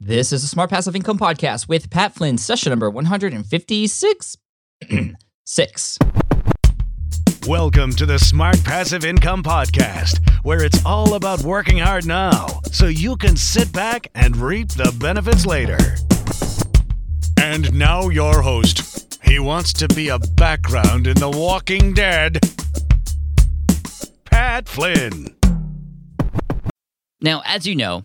This is a Smart Passive Income Podcast with Pat Flynn, session number 156. Six. Welcome to the Smart Passive Income Podcast, where it's all about working hard now so you can sit back and reap the benefits later. And now, your host. He wants to be a background in The Walking Dead. Pat Flynn. Now, as you know,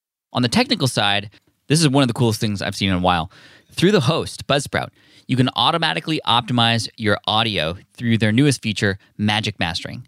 On the technical side, this is one of the coolest things I've seen in a while. Through the host, Buzzsprout, you can automatically optimize your audio through their newest feature, Magic Mastering.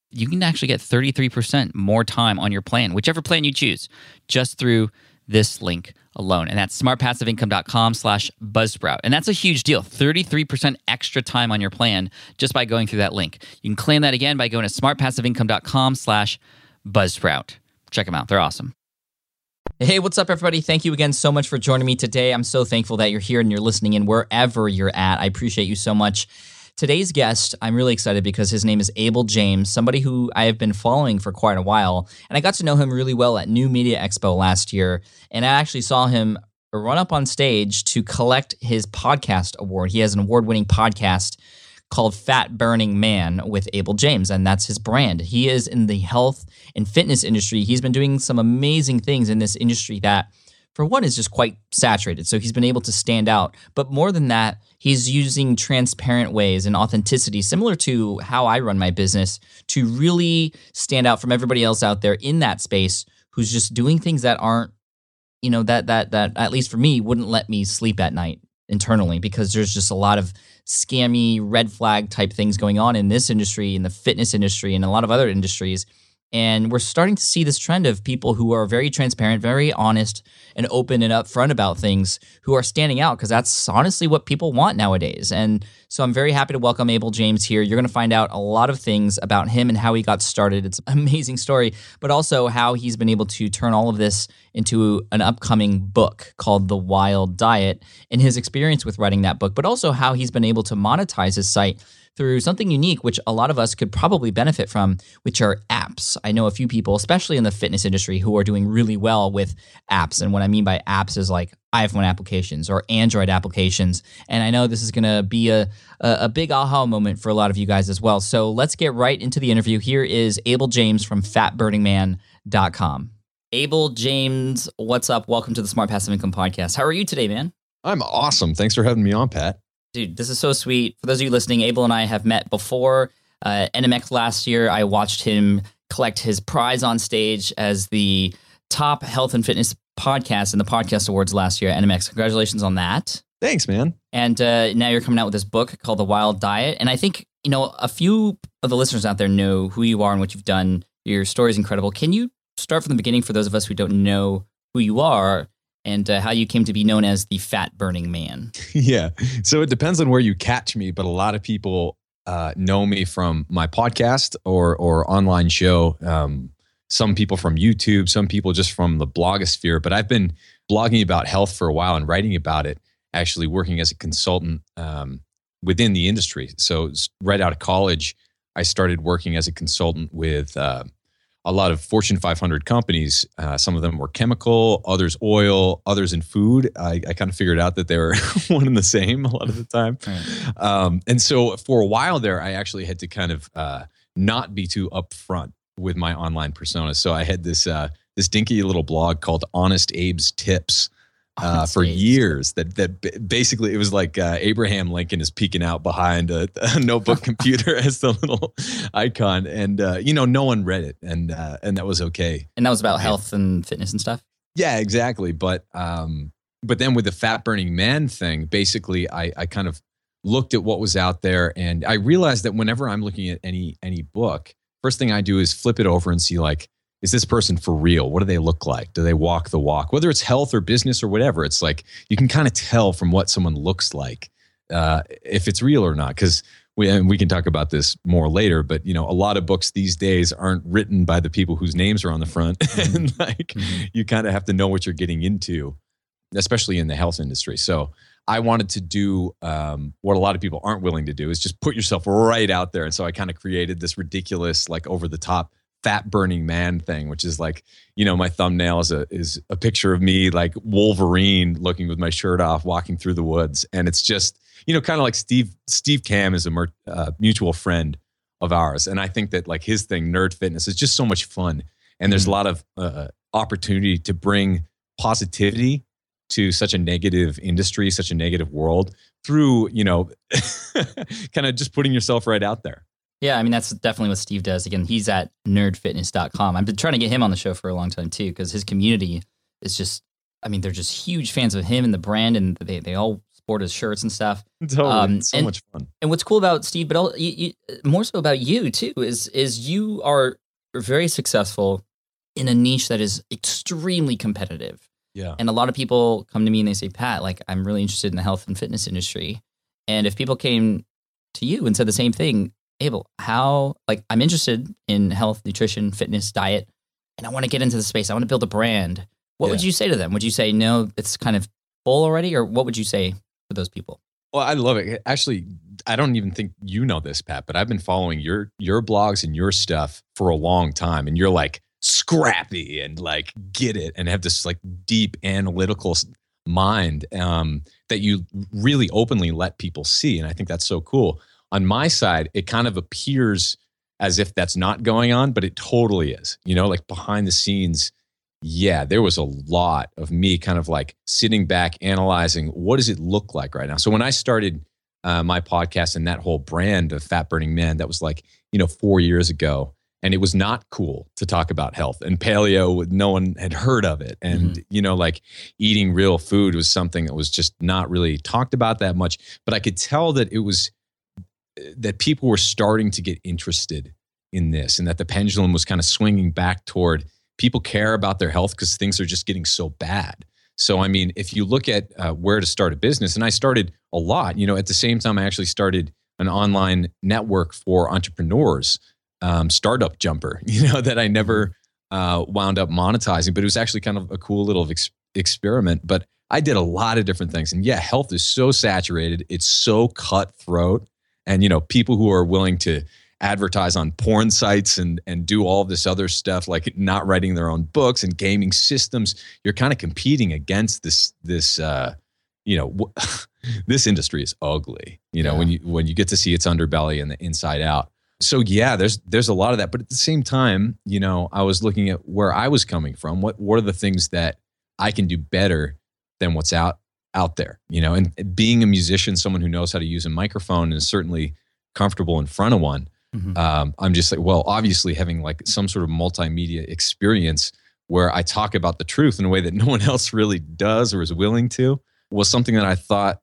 you can actually get 33% more time on your plan, whichever plan you choose, just through this link alone. And that's smartpassiveincome.com slash buzzsprout. And that's a huge deal. 33% extra time on your plan just by going through that link. You can claim that again by going to smartpassiveincome.com slash buzzsprout. Check them out. They're awesome. Hey, what's up, everybody? Thank you again so much for joining me today. I'm so thankful that you're here and you're listening in wherever you're at. I appreciate you so much. Today's guest, I'm really excited because his name is Abel James, somebody who I have been following for quite a while. And I got to know him really well at New Media Expo last year. And I actually saw him run up on stage to collect his podcast award. He has an award winning podcast called Fat Burning Man with Abel James, and that's his brand. He is in the health and fitness industry. He's been doing some amazing things in this industry that for one, is just quite saturated. So he's been able to stand out. But more than that, he's using transparent ways and authenticity, similar to how I run my business, to really stand out from everybody else out there in that space who's just doing things that aren't, you know, that that that at least for me wouldn't let me sleep at night internally because there's just a lot of scammy red flag type things going on in this industry, in the fitness industry, and a lot of other industries and we're starting to see this trend of people who are very transparent, very honest, and open and upfront about things who are standing out because that's honestly what people want nowadays. And so I'm very happy to welcome Abel James here. You're going to find out a lot of things about him and how he got started. It's an amazing story, but also how he's been able to turn all of this into an upcoming book called The Wild Diet and his experience with writing that book, but also how he's been able to monetize his site through something unique, which a lot of us could probably benefit from, which are apps. I know a few people, especially in the fitness industry, who are doing really well with apps. And what I mean by apps is like iPhone applications or Android applications. And I know this is going to be a, a, a, big aha moment for a lot of you guys as well. So let's get right into the interview. Here is Abel James from fatburningman.com. Abel James, what's up? Welcome to the Smart Passive Income Podcast. How are you today, man? I'm awesome. Thanks for having me on, Pat. Dude, this is so sweet. For those of you listening, Abel and I have met before. Uh, NMX last year, I watched him collect his prize on stage as the top health and fitness podcast in the podcast awards last year at NMX. Congratulations on that. Thanks, man. And uh, now you're coming out with this book called The Wild Diet. And I think, you know, a few of the listeners out there know who you are and what you've done. Your story is incredible. Can you start from the beginning for those of us who don't know who you are and uh, how you came to be known as the fat burning man. yeah. So it depends on where you catch me, but a lot of people uh, know me from my podcast or or online show. Um, some people from YouTube, some people just from the blogosphere. But I've been blogging about health for a while and writing about it. Actually, working as a consultant um, within the industry. So right out of college, I started working as a consultant with uh, a lot of Fortune 500 companies. Uh, some of them were chemical, others oil, others in food. I, I kind of figured out that they were one and the same a lot of the time. Right. Um, and so for a while there, I actually had to kind of uh, not be too upfront with my online persona. So I had this uh, this dinky little blog called Honest Abe's Tips uh, for years. That that basically it was like uh, Abraham Lincoln is peeking out behind a, a notebook computer as the little icon, and uh, you know no one read it, and uh, and that was okay. And that was about health and fitness and stuff. Yeah, exactly. But um, but then with the fat burning man thing, basically, I I kind of looked at what was out there, and I realized that whenever I'm looking at any any book, first thing I do is flip it over and see like is this person for real? What do they look like? Do they walk the walk? Whether it's health or business or whatever, it's like you can kind of tell from what someone looks like uh, if it's real or not. Because we and we can talk about this more later, but you know, a lot of books these days aren't written by the people whose names are on the front, mm-hmm. and like mm-hmm. you kind of have to know what you're getting into, especially in the health industry. So. I wanted to do um, what a lot of people aren't willing to do is just put yourself right out there. And so I kind of created this ridiculous, like over the top fat burning man thing, which is like, you know, my thumbnail is a is a picture of me like Wolverine looking with my shirt off, walking through the woods, and it's just, you know, kind of like Steve Steve Kamb is a uh, mutual friend of ours, and I think that like his thing, nerd fitness, is just so much fun, and there's mm-hmm. a lot of uh, opportunity to bring positivity to such a negative industry, such a negative world through, you know, kind of just putting yourself right out there. Yeah, I mean that's definitely what Steve does. Again, he's at nerdfitness.com. I've been trying to get him on the show for a long time too because his community is just I mean, they're just huge fans of him and the brand and they they all sport his shirts and stuff. Totally. Um, so and, much fun. And what's cool about Steve, but all, you, you, more so about you too, is is you are very successful in a niche that is extremely competitive. Yeah. And a lot of people come to me and they say, Pat, like I'm really interested in the health and fitness industry. And if people came to you and said the same thing, Abel, how like I'm interested in health, nutrition, fitness, diet, and I want to get into the space. I want to build a brand. What yeah. would you say to them? Would you say no, it's kind of full already, or what would you say to those people? Well, I love it. Actually, I don't even think you know this, Pat, but I've been following your your blogs and your stuff for a long time, and you're like scrappy and like get it and have this like deep analytical mind um, that you really openly let people see, and I think that's so cool on my side, it kind of appears as if that's not going on, but it totally is. You know, like behind the scenes, yeah, there was a lot of me kind of like sitting back, analyzing what does it look like right now. So when I started uh, my podcast and that whole brand of Fat Burning Man, that was like, you know, four years ago. And it was not cool to talk about health and paleo. No one had heard of it. And, mm-hmm. you know, like eating real food was something that was just not really talked about that much. But I could tell that it was that people were starting to get interested in this and that the pendulum was kind of swinging back toward people care about their health because things are just getting so bad. So, I mean, if you look at uh, where to start a business, and I started a lot, you know, at the same time, I actually started an online network for entrepreneurs, um, Startup Jumper, you know, that I never uh, wound up monetizing, but it was actually kind of a cool little ex- experiment. But I did a lot of different things. And yeah, health is so saturated, it's so cutthroat and you know people who are willing to advertise on porn sites and and do all this other stuff like not writing their own books and gaming systems you're kind of competing against this this uh you know w- this industry is ugly you know yeah. when you when you get to see its underbelly and the inside out so yeah there's there's a lot of that but at the same time you know i was looking at where i was coming from what what are the things that i can do better than what's out out there, you know, and being a musician, someone who knows how to use a microphone and is certainly comfortable in front of one. Mm-hmm. Um, I'm just like, well, obviously having like some sort of multimedia experience where I talk about the truth in a way that no one else really does or is willing to was something that I thought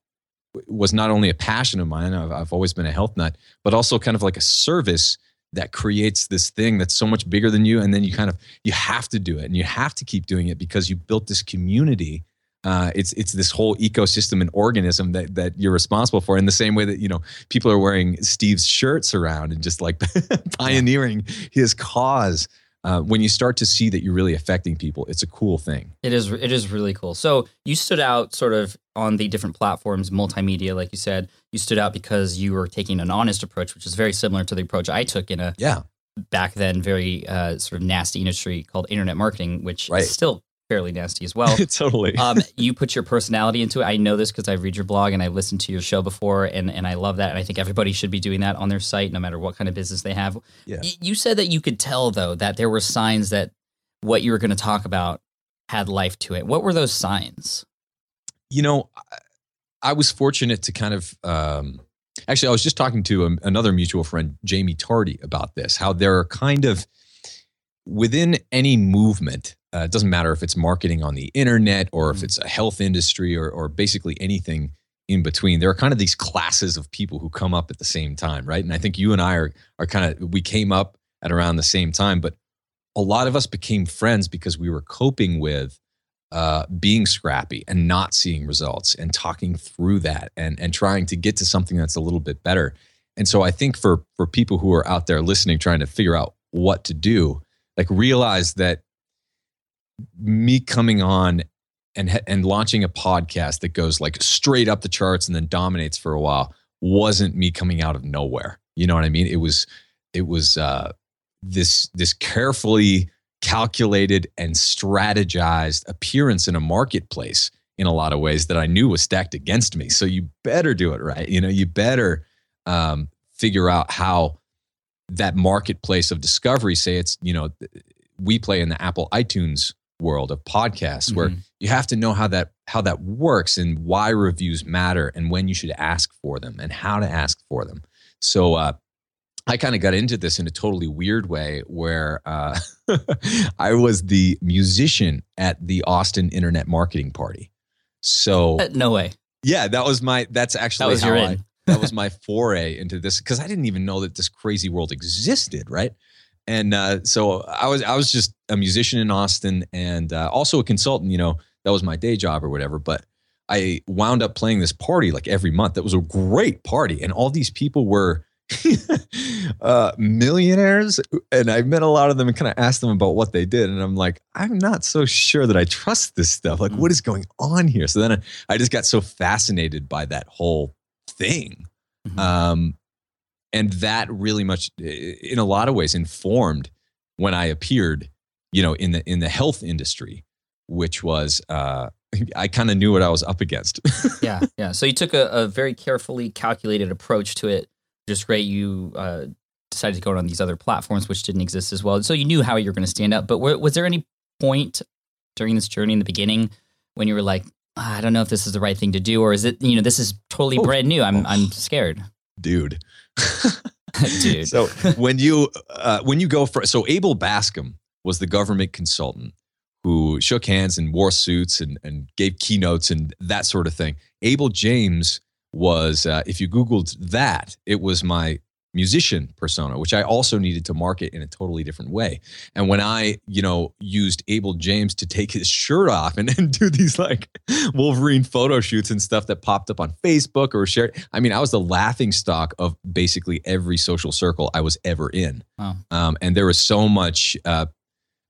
was not only a passion of mine. I've, I've always been a health nut, but also kind of like a service that creates this thing that's so much bigger than you. And then you kind of, you have to do it and you have to keep doing it because you built this community uh, it's it's this whole ecosystem and organism that that you're responsible for. In the same way that you know people are wearing Steve's shirts around and just like pioneering his cause. uh, when you start to see that you're really affecting people, it's a cool thing. It is. It is really cool. So you stood out sort of on the different platforms, multimedia, like you said. You stood out because you were taking an honest approach, which is very similar to the approach I took in a Yeah. back then very uh, sort of nasty industry called internet marketing, which Right. is still fairly nasty as well. totally. um, you put your personality into it. I know this because I read your blog and I listened to your show before, and, and I love that. And I think everybody should be doing that on their site, no matter what kind of business they have. Yeah. Y- You said that you could tell, though, that there were signs that what you were going to talk about had life to it. What were those signs? you know, I, I was fortunate to kind of. Um, actually, I was just talking to a, another mutual friend, Jaime Tardy, about this. How there are kind of within any movement. Uh, it doesn't matter if it's marketing on the internet or if Mhm. it's a health industry or, or basically anything in between. There are kind of these classes of people who come up at the same time, right? And I think you and I are are kind of we came up at around the same time, but a lot of us became friends because we were coping with uh, being scrappy and not seeing results and talking through that and and trying to get to something that's a little bit better. And so I think for for people who are out there listening, trying to figure out what to do, like realize that me coming on and and launching a podcast that goes like straight up the charts and then dominates for a while wasn't me coming out of nowhere. You know what I mean? It was it was uh, this this carefully calculated and strategized appearance in a marketplace in a lot of ways that I knew was stacked against me. So you better do it right. You know, you better um, figure out how that marketplace of discovery. Say it's you know we play in the Apple iTunes world of podcasts where Mhm. you have to know how that how that works and why reviews matter and when you should ask for them and how to ask for them. So uh, I kind of got into this in a totally weird way where uh, I was the musician at the Austin Internet Marketing Party. So Uh, no way. yeah, that was my. That's actually That was how your I, that was my foray into this because I didn't even know that this crazy world existed, right? And uh, so I was I was just a musician in Austin and uh, also a consultant. You know, that was my day job or whatever. But I wound up playing this party like every month. That was a great party, and all these people were. uh, millionaires and I met a lot of them and kind of asked them about what they did and I'm like I'm not so sure that I trust this stuff like Mm. what is going on here so then I, I just got so fascinated by that whole thing Mhm. um, and that really much in a lot of ways informed when I appeared you know in the in the health industry which was uh, I kind of knew what I was up against yeah, yeah. So you took a, a very carefully calculated approach to it. Just great. You uh, decided to go on these other platforms, which didn't exist as well. So you knew how you were going to stand up. But wa- was there any point during this journey in the beginning when you were like, "Ah, I don't know if this is the right thing to do, or is it, you know, this is totally Oh. brand new. I'm, Oh. I'm scared, dude dude. So when you uh, when you go for so Abel Bascom was the government consultant who shook hands and wore suits and and gave keynotes and that sort of thing. Abel James was uh, if you googled that it was my musician persona which i also needed to market in a totally different way. And when i you know used abel james to take his shirt off and, and do these like wolverine photo shoots and stuff that popped up on facebook or shared i mean i was the laughing stock of basically every social circle i was ever in. Wow. um, and there was so much uh,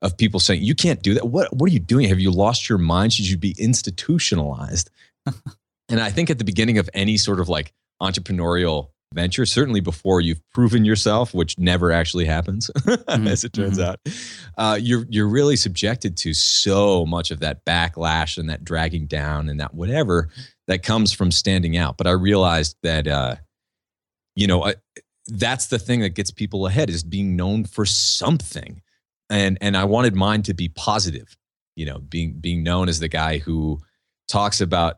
of people saying you can't do that. What what are you doing? Have you lost your mind? Should you be institutionalized? And i think at the beginning of any sort of like entrepreneurial venture certainly before you've proven yourself which never actually happens as it turns mhm. out uh, you're you're really subjected to so much of that backlash and that dragging down and that whatever that comes from standing out. But i realized that uh, you know I, that's the thing that gets people ahead is being known for something. And and i wanted mine to be positive you know being being known as the guy who talks about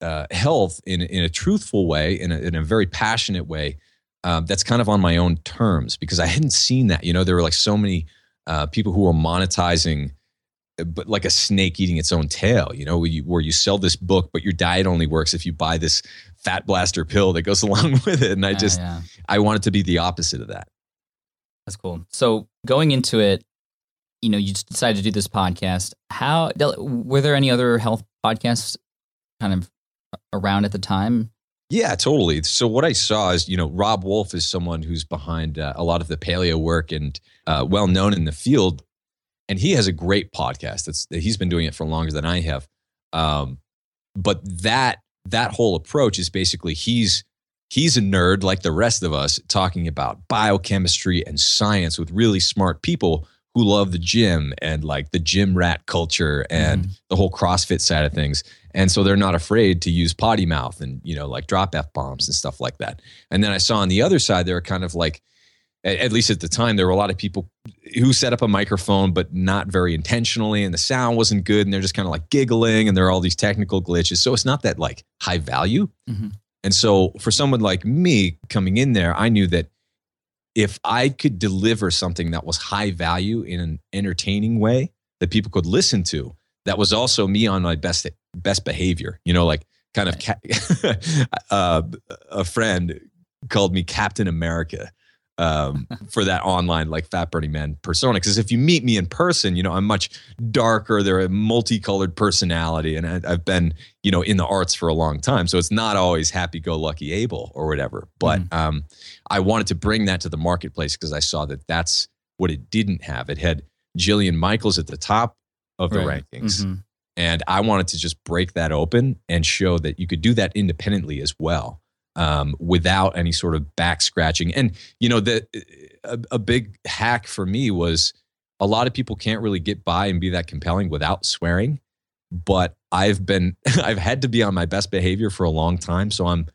uh, health in in a truthful way in a, in a very passionate way um, that's kind of on my own terms because i hadn't seen that you know there were like so many uh, people who were monetizing uh, but like a snake eating its own tail you know where you, where you sell this book but your diet only works if you buy this fat blaster pill that goes along with it and i Yeah, just yeah. i wanted to be the opposite of that That's cool. So going into it, you know, you decided to do this podcast. How were there any other health podcasts kind of around at the time? Yeah, totally. So what I saw is, you know, Robb Wolf is someone who's behind uh, a lot of the paleo work and uh, well known in the field, and he has a great podcast. That's he's been doing it for longer than I have. Um, but that that whole approach is basically he's he's a nerd like the rest of us, talking about biochemistry and science with really smart people who love the gym and like the gym rat culture and Mm-hmm. the whole CrossFit side of things. And so they're not afraid to use potty mouth and, you know, like drop F bombs and stuff like that. And then I saw on the other side, there were kind of like, at, least at the time, there were a lot of people who set up a microphone, but not very intentionally. And the sound wasn't good. And they're just kind of like giggling and there are all these technical glitches. So it's not that like high value. Mhm. And so for someone like me coming in there, I knew that if I could deliver something that was high value in an entertaining way that people could listen to, that was also me on my best best behavior. You know, like kind of ca- uh, a friend called me Captain America um, for that online like fat burning man persona. Because if you meet me in person, you know I'm much darker. They're a multicolored personality, and I, I've been you know in the arts for a long time, so it's not always happy go lucky Abel or whatever. But um, I wanted to bring that to the marketplace because I saw that that's what it didn't have. It had Jillian Michaels at the top of the Right. rankings. Mhm. And I wanted to just break that open and show that you could do that independently as well, um, without any sort of back scratching. And you know, the a, a big hack for me was a lot of people can't really get by and be that compelling without swearing. But I've been I've had to be on my best behavior for a long time, so I'm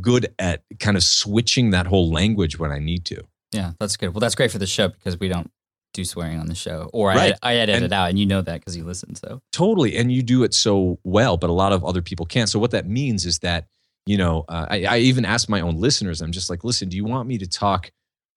good at kind of switching that whole language when I need to. Yeah, that's good. Well, that's great for the show because we don't do swearing on the show, or Right. I, I edit And- it out, and you know that because you listen. So Totally. And you do it so well, but a lot of other people can't. So what that means is that, you know, uh, I, I even ask my own listeners, I'm just like, listen, do you want me to talk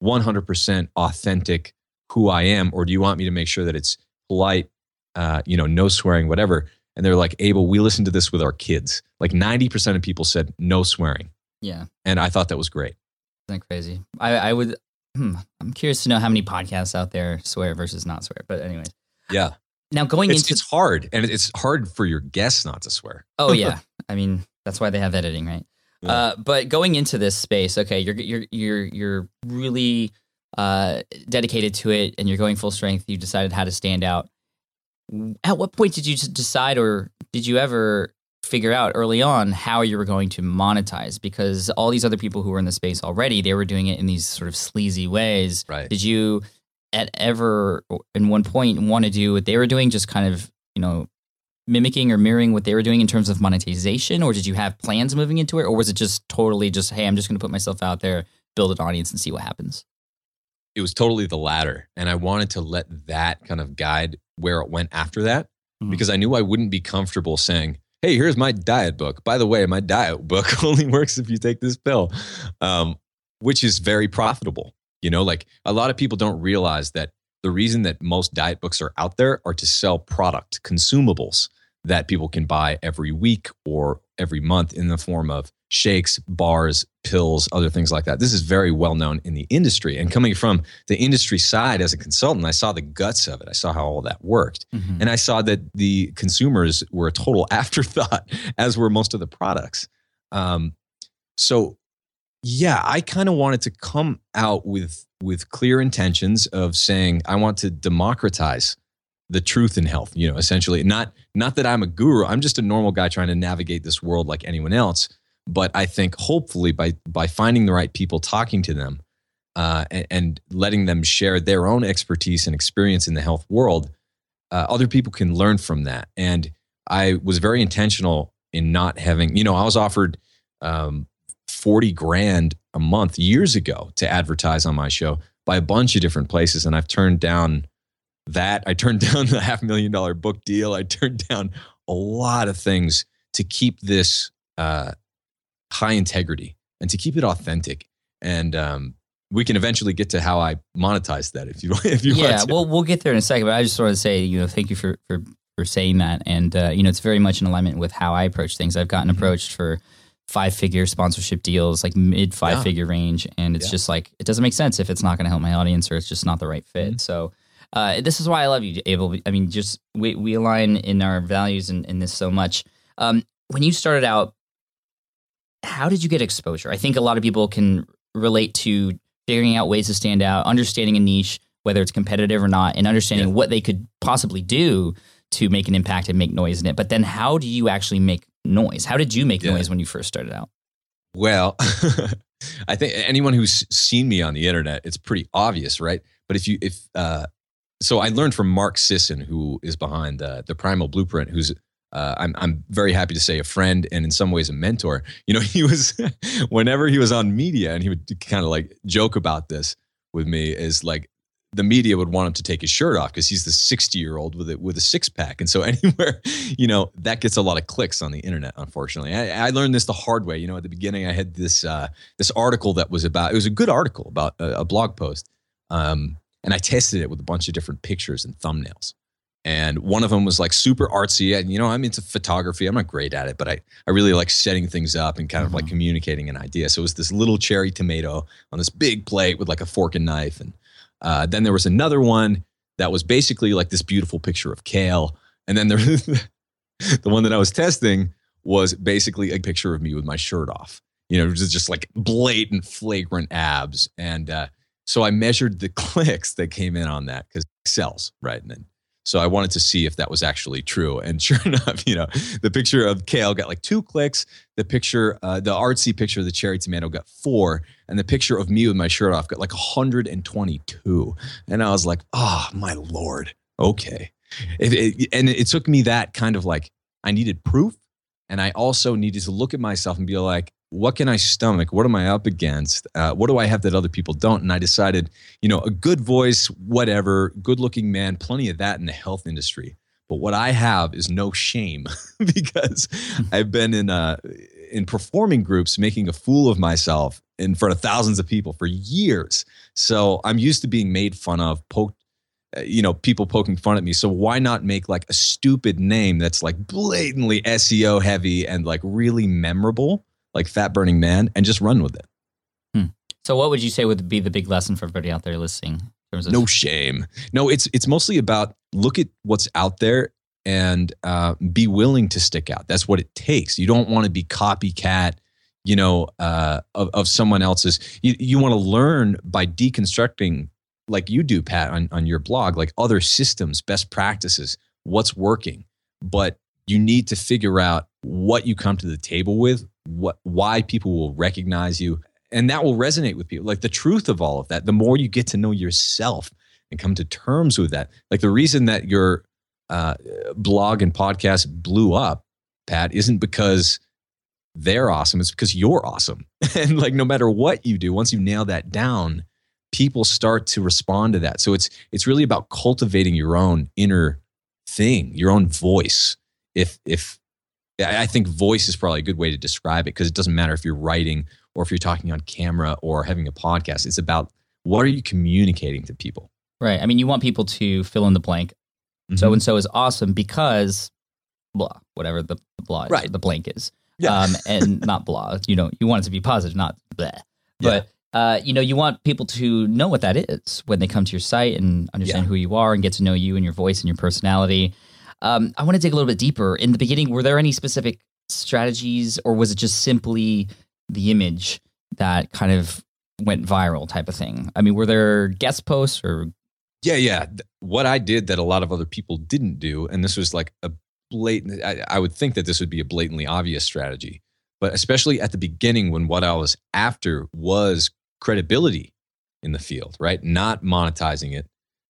100% authentic who I am, or do you want me to make sure that it's polite, uh, you know, no swearing, whatever? And they're like, Abel, we listen to this with our kids. Like 90% of people said no swearing. yeah, And I thought that was great. isn't that crazy? I, I would. Hmm, I'm curious to know how many podcasts out there swear versus not swear. But anyways, Yeah. now going It's, into it's hard. And it's hard for your guests not to swear. oh yeah, I mean that's why they have editing, right? Yeah. Uh, but going into this space, okay, you're you're you're you're really uh, dedicated to it, and you're going full strength. You decided how to stand out. At what point did you decide, or did you ever figure out early on how you were going to monetize? Because all these other people who were in the space already, they were doing it in these sort of sleazy ways. Right. Did you at ever, in one point, want to do what they were doing, just kind of you know mimicking or mirroring what they were doing in terms of monetization or did you have plans moving into it or was it just totally just hey i'm just going to put myself out there build an audience and see what happens it was totally the latter. And I wanted to let that kind of guide where it went after that Mhm. because I knew I wouldn't be comfortable saying, Hey, here's my diet book. By the way, my diet book only works if you take this pill, um, which is very profitable. You know, like a lot of people don't realize that the reason that most diet books are out there are to sell product, consumables that people can buy every week or every month in the form of shakes, bars, pills, other things like that. This is very well known in the industry. And coming from the industry side as a consultant, I saw the guts of it. I saw how all that worked. And I saw that the consumers were a total afterthought, as were most of the products. Um, so, yeah, I kind of wanted to come out with with clear intentions of saying I want to democratize the truth in health. You know, essentially, not not that I'm a guru. I'm just a normal guy trying to navigate this world like anyone else. But I think hopefully by by finding the right people, talking to them, uh, and, and letting them share their own expertise and experience in the health world, uh, other people can learn from that. And I was very intentional in not having, you know, I was offered um, 40 grand a month years ago to advertise on my show by a bunch of different places. And I've turned down that. I turned down the half million dollar book deal. I turned down a lot of things to keep this uh, high integrity and to keep it authentic. And um, we can eventually get to how I monetize that if you if you yeah want to. well we'll get there in a second but i just wanted to say you know thank you for for for saying that and uh, you know it's very much in alignment with how i approach things i've gotten Mhm. approached for five figure sponsorship deals like mid five Yeah. figure range and it's Yeah. just like it doesn't make sense if it's not going to help my audience or it's just not the right fit Mhm. so uh, this is why I love you, Abel. I mean, just we, we align in our values in, in this so much. Um, when you started out, how did you get exposure? I think a lot of people can relate to figuring out ways to stand out, understanding a niche, whether it's competitive or not, and understanding Yeah. what they could possibly do to make an impact and make noise in it. But then how do you actually make noise? How did you make Yeah. noise when you first started out? Well, I think anyone who's seen me on the internet, it's pretty obvious, right? But if you, if, uh, so I learned from Mark Sisson, who is behind the Primal Blueprint, who's, uh, I'm, I'm very happy to say a friend and in some ways a mentor. You know, he was, whenever he was on media and he would kind of like joke about this with me, is like, the media would want him to take his shirt off because he's the 60 year old with a, with a six pack. And so anywhere, you know, that gets a lot of clicks on the internet, unfortunately. I, I learned this the hard way. You know, at the beginning, I had this, uh, this article that was about, it was a good article about a, a blog post. Um, and I tested it with a bunch of different pictures and thumbnails. And one of them was like super artsy. And, you know, I'm into photography. I'm not great at it, but I, I really like setting things up and kind of like communicating an idea. So it was this little cherry tomato on this big plate with like a fork and knife. And uh, then there was another one that was basically like this beautiful picture of kale. And then there, the one that I was testing was basically a picture of me with my shirt off. You know, just just like blatant, flagrant abs. And uh, so I measured the clicks that came in on that because sells, right? And then, so I wanted to see if that was actually true. And sure enough, you know, the picture of kale got like two clicks. The picture, uh, the artsy picture of the cherry tomato got four. And the picture of me with my shirt off got like 122. And I was like, oh, my Lord. Okay. It, it, and it took me that kind of like, I needed proof. And I also needed to look at myself and be like, what can I stomach? What am I up against? Uh, what do I have that other people don't? And I decided, you know, a good voice, whatever, good looking man, plenty of that in the health industry. But what I have is no shame because I've been in uh, in performing groups making a fool of myself in front of thousands of people for years. So I'm used to being made fun of, poked, uh, you know, people poking fun at me. So why not make like a stupid name that's like blatantly SEO heavy and like really memorable, like Fat Burning Man, and just run with it? So what would you say would be the big lesson for everybody out there listening? In terms of No shame. No, it's it's mostly about look at what's out there and uh, be willing to stick out. That's what it takes. You don't want to be copycat, you know, uh, of, of someone else's. You, you want to learn by deconstructing, like you do, Pat, on, on your blog, like other systems, best practices, what's working. But you need to figure out what you come to the table with, what why people will recognize you, and that will resonate with people. Like the truth of all of that. The more you get to know yourself and come to terms with that, like the reason that your uh, blog and podcast blew up, Pat, isn't because they're awesome. It's because you're awesome. and like no matter what you do, once you nail that down, people start to respond to that. So it's it's really about cultivating your own inner thing, your own voice. If if I I think voice is probably a good way to describe it because it doesn't matter if you're writing or if you're talking on camera or having a podcast. It's about what are you communicating to people. right. I mean, you want people to fill in the blank. Mm-hmm. So and so is awesome because blah, whatever the, the blah is, Right. the blank is. Yeah. Um, and not blah. You know, you want it to be positive, not blah. But uh, you know, you want people to know what that is when they come to your site and understand Yeah. who you are and get to know you and your voice and your personality. Um, I want to dig a little bit deeper. In the beginning, were there any specific strategies, or was it just simply the image that kind of went viral, type of thing? I mean, were there guest posts or Yeah, yeah. What I did that a lot of other people didn't do, and this was like a blatant, I, I would think that this would be a blatantly obvious strategy, but especially at the beginning when what I was after was credibility in the field, right? Not monetizing it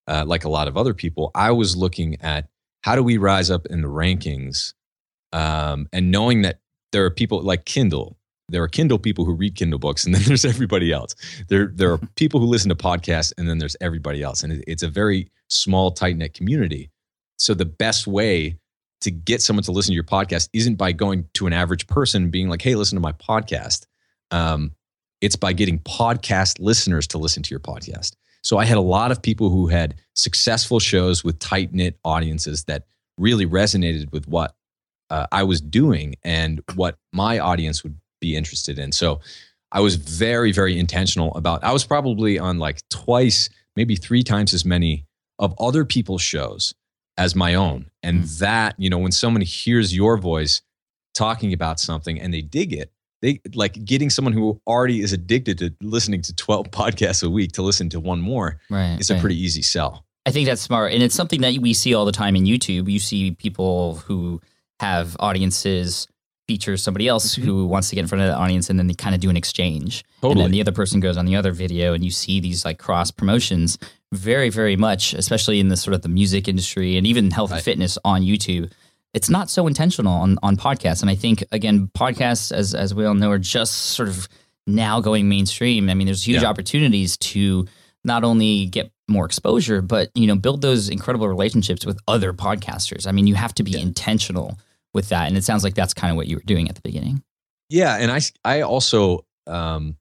uh, like a lot of other people. I was looking at how do we rise up in the rankings um, and knowing that there are people like Kindle. There are Kindle people who read Kindle books, and then there's everybody else. There there are people who listen to podcasts and then there's everybody else and it, it's a very small tight knit community. So the best way to get someone to listen to your podcast isn't by going to an average person and being like hey listen to my podcast. Um, it's by getting podcast listeners to listen to your podcast so i had a lot of people who had successful shows with tight knit audiences that really resonated with what uh, i was doing and what my audience would be interested in so I was very, very intentional about. I was probably on like twice, maybe three times as many of other people's shows as my own. And that, you know, when someone hears your voice talking about something and they dig it, they like getting someone who already is addicted to listening to 12 podcasts a week to listen to one more right. is a right. pretty easy sell. I think that's smart. And it's something that we see all the time in YouTube. You see people who have audiences feature somebody else Mhm. who wants to get in front of that audience and then they kind of do an exchange. And then the other person goes on the other video and you see these like cross promotions very, very much, especially in the sort of the music industry and even health and fitness on YouTube. It's not so intentional on, on podcasts. And I think again, podcasts, as as we all know, are just sort of now going mainstream. I mean, there's huge Yeah. opportunities to not only get more exposure, but you know, build those incredible relationships with other podcasters. I mean, you have to be Yeah. intentional with that. And it sounds like that's kind of what you were doing at the beginning. Yeah, and I I also um,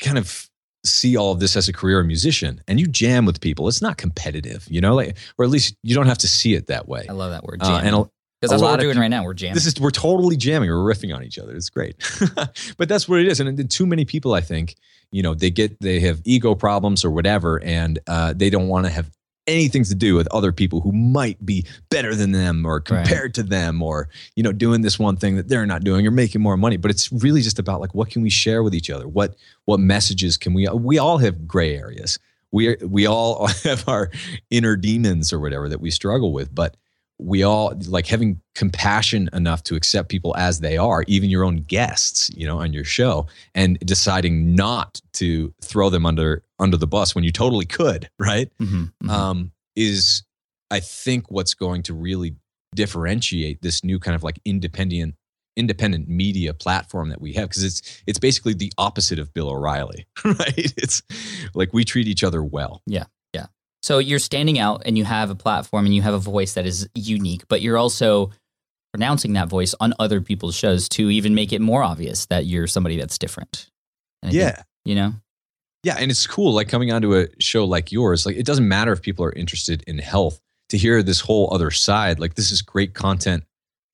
kind of see all of this as a career musician, and you jam with people. It's not competitive, you know, like or at least you don't have to see it that way. I love that word, Uh, and a- Because that's what we're doing peop- right now. We're jamming. this is we're totally jamming, we're riffing on each other. It's great, but that's what it is. And too many people, I think, you know, they get they have ego problems or whatever, and uh, they don't want to have anything to do with other people who might be better than them or compared to them or you know doing this one thing that they're not doing or making more money but it's really just about like what can we share with each other what what messages can we we all have gray areas we we all have our inner demons or whatever that we struggle with but we all like having compassion enough to accept people as they are even your own guests you know on your show and deciding not to throw them under under the bus when you totally could right Mhm, mhm. um, is I think what's going to really differentiate this new kind of like independent independent media platform that we have because it's it's basically the opposite of Bill O'Reilly, right? It's like we treat each other well. So you're standing out and you have a platform and you have a voice that is unique, but you're also pronouncing that voice on other people's shows to even make it more obvious that you're somebody that's different. I think, Yeah. you know? Yeah, and it's cool like coming onto a show like yours. Like it doesn't matter if people are interested in health to hear this whole other side. Like this is great content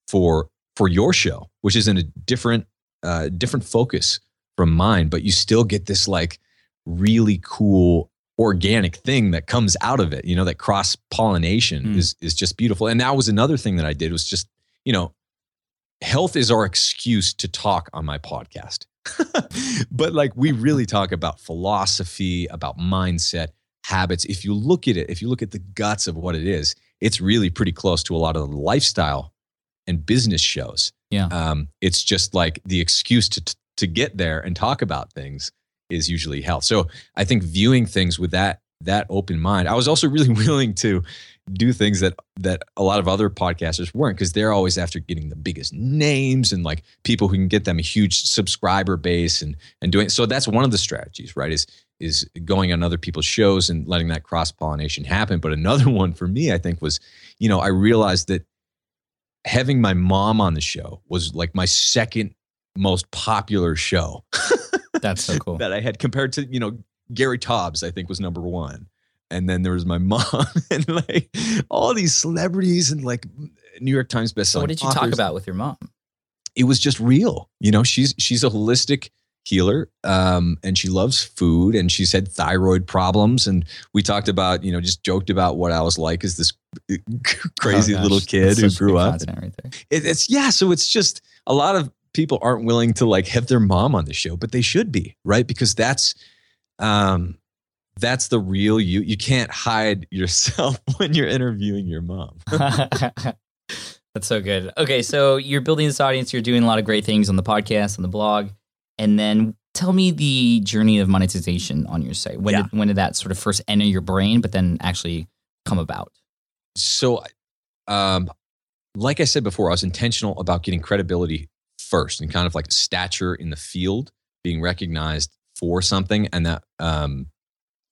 for for your show, which is in a different uh different focus from mine, but you still get this like really cool organic thing that comes out of it. You know, that cross pollination Mm. is is just beautiful. And that was another thing that I did was just, you know, health is our excuse to talk on my podcast. but like we really talk about philosophy, about mindset, habits. If you look at it, if you look at the guts of what it is, it's really pretty close to a lot of the lifestyle and business shows. Yeah. Um, it's just like the excuse to to get there and talk about things is usually health. So I think viewing things with that that open mind. I was also really willing to do things that that a lot of other podcasters weren't because they're always after getting the biggest names and like people who can get them a huge subscriber base and and doing so that's one of the strategies right is is going on other people's shows and letting that cross pollination happen but another one for me I think was you know I realized that having my mom on the show was like my second most popular show That's so cool. that I had compared to, you know, Gary Taubes, I think was number one. And then there was my mom and like all these celebrities and like New York Times bestselling. so what did you talk about with your mom? It was just real. You know, she's she's a holistic healer um, and she loves food and she's had thyroid problems. And we talked about, you know, just joked about what I was like as this crazy Oh, little kid That's who grew up. right. It, it's yeah. So it's just a lot of people aren't willing to like have their mom on the show, but they should be right because that's um that's the real you. You can't hide yourself when you're interviewing your mom. That's so good. Okay, so you're building this audience. You're doing a lot of great things on the podcast, on the blog, and then tell me the journey of monetization on your site. When Yeah. did when did that sort of first enter your brain, but then actually come about? so um like I said before, I was intentional about getting credibility first and kind of like stature in the field, being recognized for something, and that um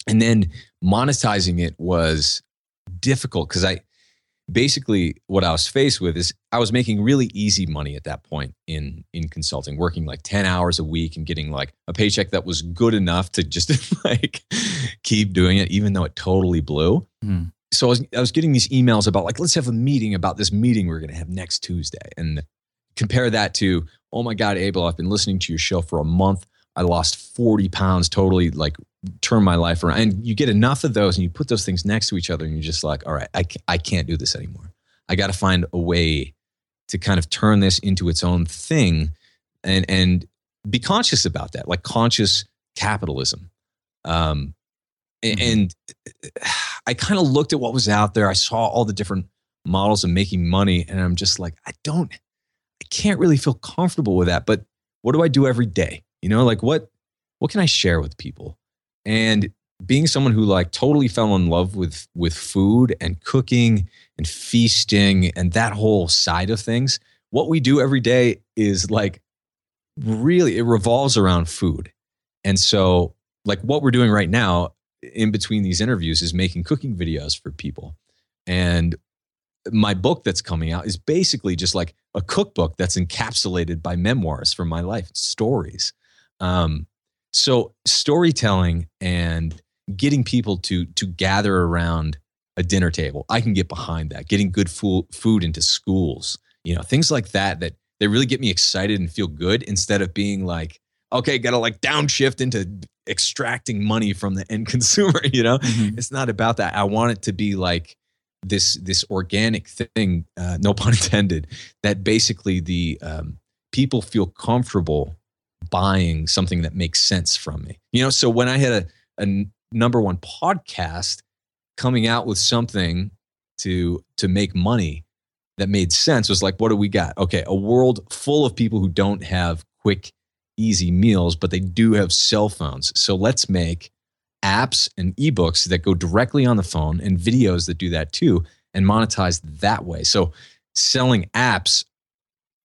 and then monetizing it was difficult because I basically what I was faced with is I was making really easy money at that point in in consulting, working like 10 hours a week and getting like a paycheck that was good enough to just like keep doing it, even though it totally blew. Hmm. So I was I was getting these emails about like, let's have a meeting about this meeting we're gonna have next Tuesday. And compare that to, oh my God, Abel, I've been listening to your show for a month. I lost 40 pounds totally, like turn my life around. And you get enough of those and you put those things next to each other and you're just like, all right, I, I can't do this anymore. I got to find a way to kind of turn this into its own thing. And, and be conscious about that, like conscious capitalism. Um, Mhm. And I kind of looked at what was out there. I saw all the different models of making money, and I'm just like, I don't, I can't really feel comfortable with that. But what do I do every day? You know, like what, what can I share with people? And being someone who like totally fell in love with with food and cooking and feasting and that whole side of things, what we do every day is like really it revolves around food. And so like what we're doing right now in between these interviews is making cooking videos for people. And my book that's coming out is basically just like a cookbook that's encapsulated by memoirs from my life, stories. Um, so storytelling and getting people to to gather around a dinner table, I can get behind that. Getting good food food into schools, you know, things like that that they really get me excited and feel good instead of being like, okay, got to like downshift into extracting money from the end consumer. You know, Mhm. it's not about that. I want it to be like this this organic thing, uh, no pun intended, that basically the um, people feel comfortable buying something that makes sense from me. You know, so when I had a, a number one podcast coming out with something to to make money that made sense was like, what do we got? Okay, a world full of people who don't have quick, easy meals, but they do have cell phones. So let's make apps and ebooks that go directly on the phone and videos that do that too and monetize that way. So selling apps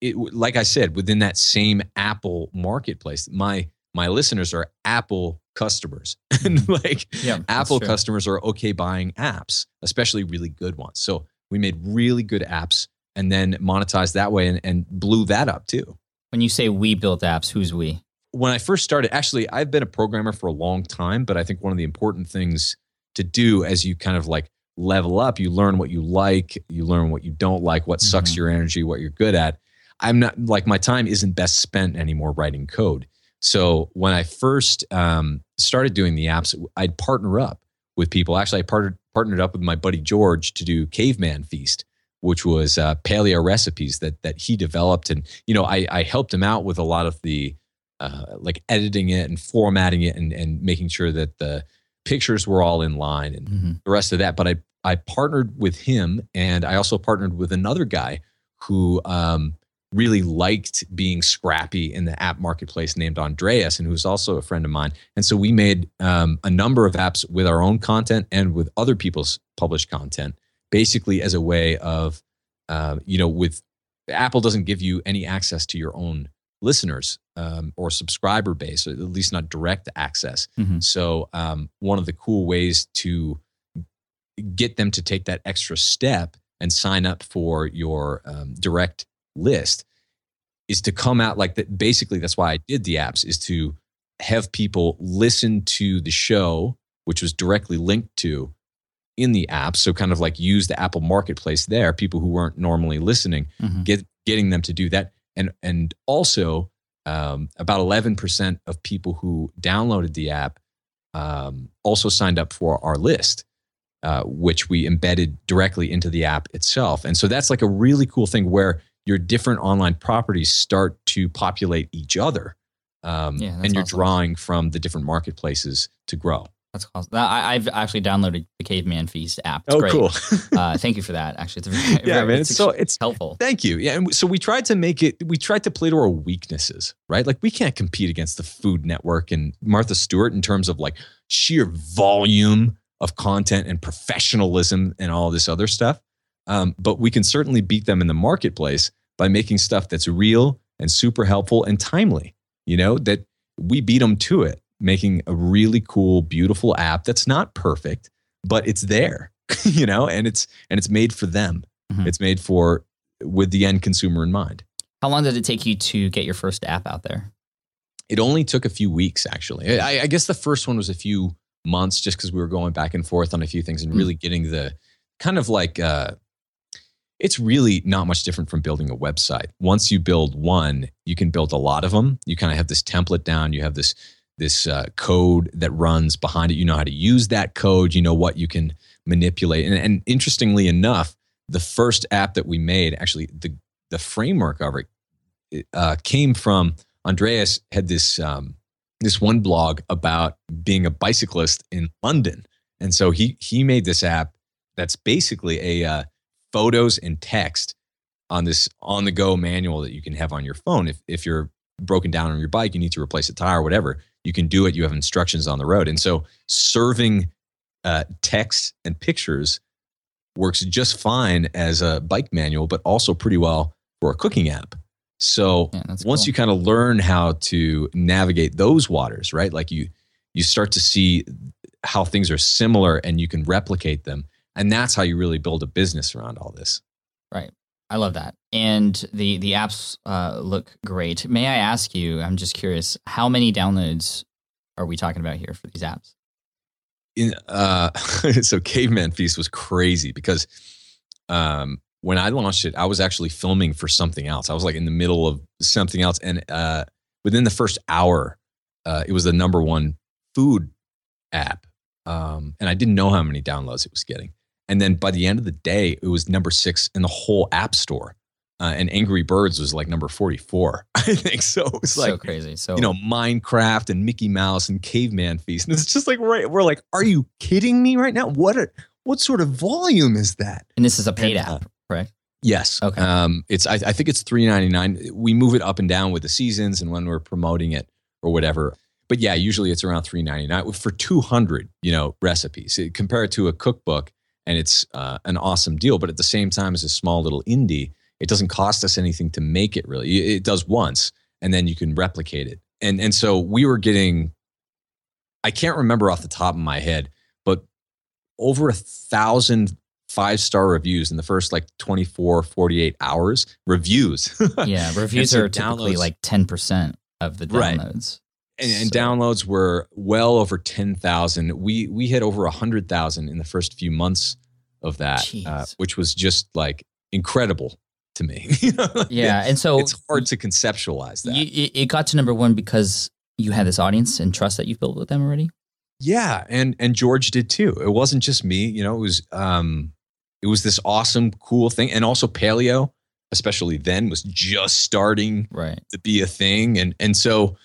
it, like I said within that same Apple marketplace my my listeners are Apple customers and mm-hmm. like Yeah, Apple true. customers are okay buying apps especially really good ones. So we made really good apps and then monetized that way and, and blew that up too When you say we built apps, who's we? When I first started, actually, I've been a programmer for a long time, but I think one of the important things to do as you kind of like level up, you learn what you like, you learn what you don't like, what sucks Mhm. your energy, what you're good at. I'm not like my time isn't best spent anymore writing code. So when I first um, started doing the apps, I'd partner up with people. Actually, I partnered partnered up with my buddy George to do Caveman Feast, which was uh, paleo recipes that that he developed, and you know I, I helped him out with a lot of the uh, like editing it and formatting it and, and making sure that the pictures were all in line and Mhm. the rest of that. But I I partnered with him, and I also partnered with another guy who um, really liked being scrappy in the app marketplace, named Andreas, and who's also a friend of mine. And so we made um, a number of apps with our own content and with other people's published content, basically as a way of, uh, you know, with Apple doesn't give you any access to your own listeners um, or subscriber base, or at least not direct access. Mhm. So um, one of the cool ways to get them to take that extra step and sign up for your um, direct list is to come out like that. Basically, that's why I did the apps is to have people listen to the show, which was directly linked to in the app. So kind of like use the Apple Marketplace there. People who weren't normally listening, Mhm. get getting them to do that, and and also um, about eleven percent of people who downloaded the app um, also signed up for our list uh, which we embedded directly into the app itself. And so that's like a really cool thing where your different online properties start to populate each other. Um, Yeah, and you're awesome. drawing from the different marketplaces to grow. That's awesome. I, I've actually downloaded the Caveman Feast app. It's Oh, great. cool. uh, thank you for that. Actually, it's very, yeah, very- man. It's so it's helpful. Thank you. Yeah. And so we tried to make it, we tried to play to our weaknesses, right? Like we can't compete against the Food Network and Martha Stewart in terms of like sheer volume of content and professionalism and all this other stuff. Um, but we can certainly beat them in the marketplace by making stuff that's real and super helpful and timely, you know, that we beat them to it, making a really cool, beautiful app that's not perfect, but it's there, you know, and it's, and it's made for them. Mhm. It's made for with the end consumer in mind. How long did it take you to get your first app out there? It only took a few weeks, actually. I, I guess the first one was a few months just because we were going back and forth on a few things and Mm. really getting the kind of like, uh, it's really not much different from building a website. Once you build one, you can build a lot of them. You kind of have this template down. You have this this uh, code that runs behind it. You know how to use that code. You know what you can manipulate. And, and interestingly enough, the first app that we made, actually, the the framework of it, uh, came from Andreas had this um, this one blog about being a bicyclist in London, and so he he made this app that's basically a uh, photos and text on this on the go manual that you can have on your phone. If if you're broken down on your bike, you need to replace a tire, or whatever, you can do it. You have instructions on the road, and so serving uh, text and pictures works just fine as a bike manual, but also pretty well for a cooking app. So Yeah, once cool. you kind of learn how to navigate those waters, right? Like you you start to see how things are similar and you can replicate them. And that's how you really build a business around all this. I love that. And the the apps uh, look great. May I ask you? I'm just curious. How many downloads are we talking about here for these apps? in uh so caveman feast was crazy because um when i launched it i was actually filming for something else i was like in the middle of something else and uh within the first hour uh it was the number one food app um and i didn't know how many downloads it was getting and then by the end of the day it was number six in the whole app store uh, and angry birds was like number 44 i think so it was so like crazy. So you know, Minecraft and Mickey Mouse and Caveman Feast. And it's just like, right, we're like, are you kidding me right now? What a, what sort of volume is that? and this is a paid and, uh, app, correct? Yes. Okay. Um, it's I, I think it's three ninety nine. We move it up and down with the seasons and when we're promoting it or whatever. But yeah, usually it's around three ninety nine for two hundred, you know, recipes. Compare it to a cookbook, and it's uh, an awesome deal. But at the same time, as a small little indie, it doesn't cost us anything to make it. Really, it does once, and then you can replicate it. And and so we were getting, I can't remember off the top of my head, but over a thousand five star reviews in the first like 24 48 hours reviews Yeah, reviews so are typically downloads- like ten percent of the downloads. And, and So- downloads were well over 10,000 we we hit over 100,000 in the first few months of that uh, which was just like incredible to me You know, like, Yeah, and so it's hard to conceptualize that You, it got to number one because you had this audience and trust that you've built with them already. Yeah, and and George did too. It wasn't just me, you know. It was um, it was this awesome, cool thing, and also paleo, especially then, was just starting Right. to be a thing, and and so,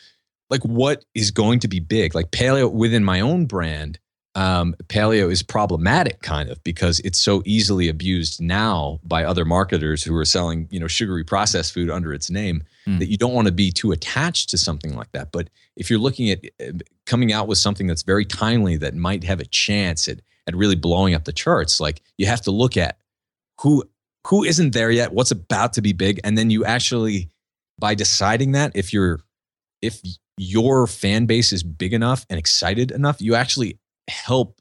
like, what is going to be big? Like paleo within my own brand, um, paleo is problematic, kind of, because it's so easily abused now by other marketers who are selling, you know, sugary processed food under its name. Hmm. That you don't want to be too attached to something like that, but if you're looking at uh, coming out with something that's very timely that might have a chance at at really blowing up the charts like you have to look at who who isn't there yet what's about to be big and then you actually by deciding that if you're if your fan base is big enough and excited enough you actually help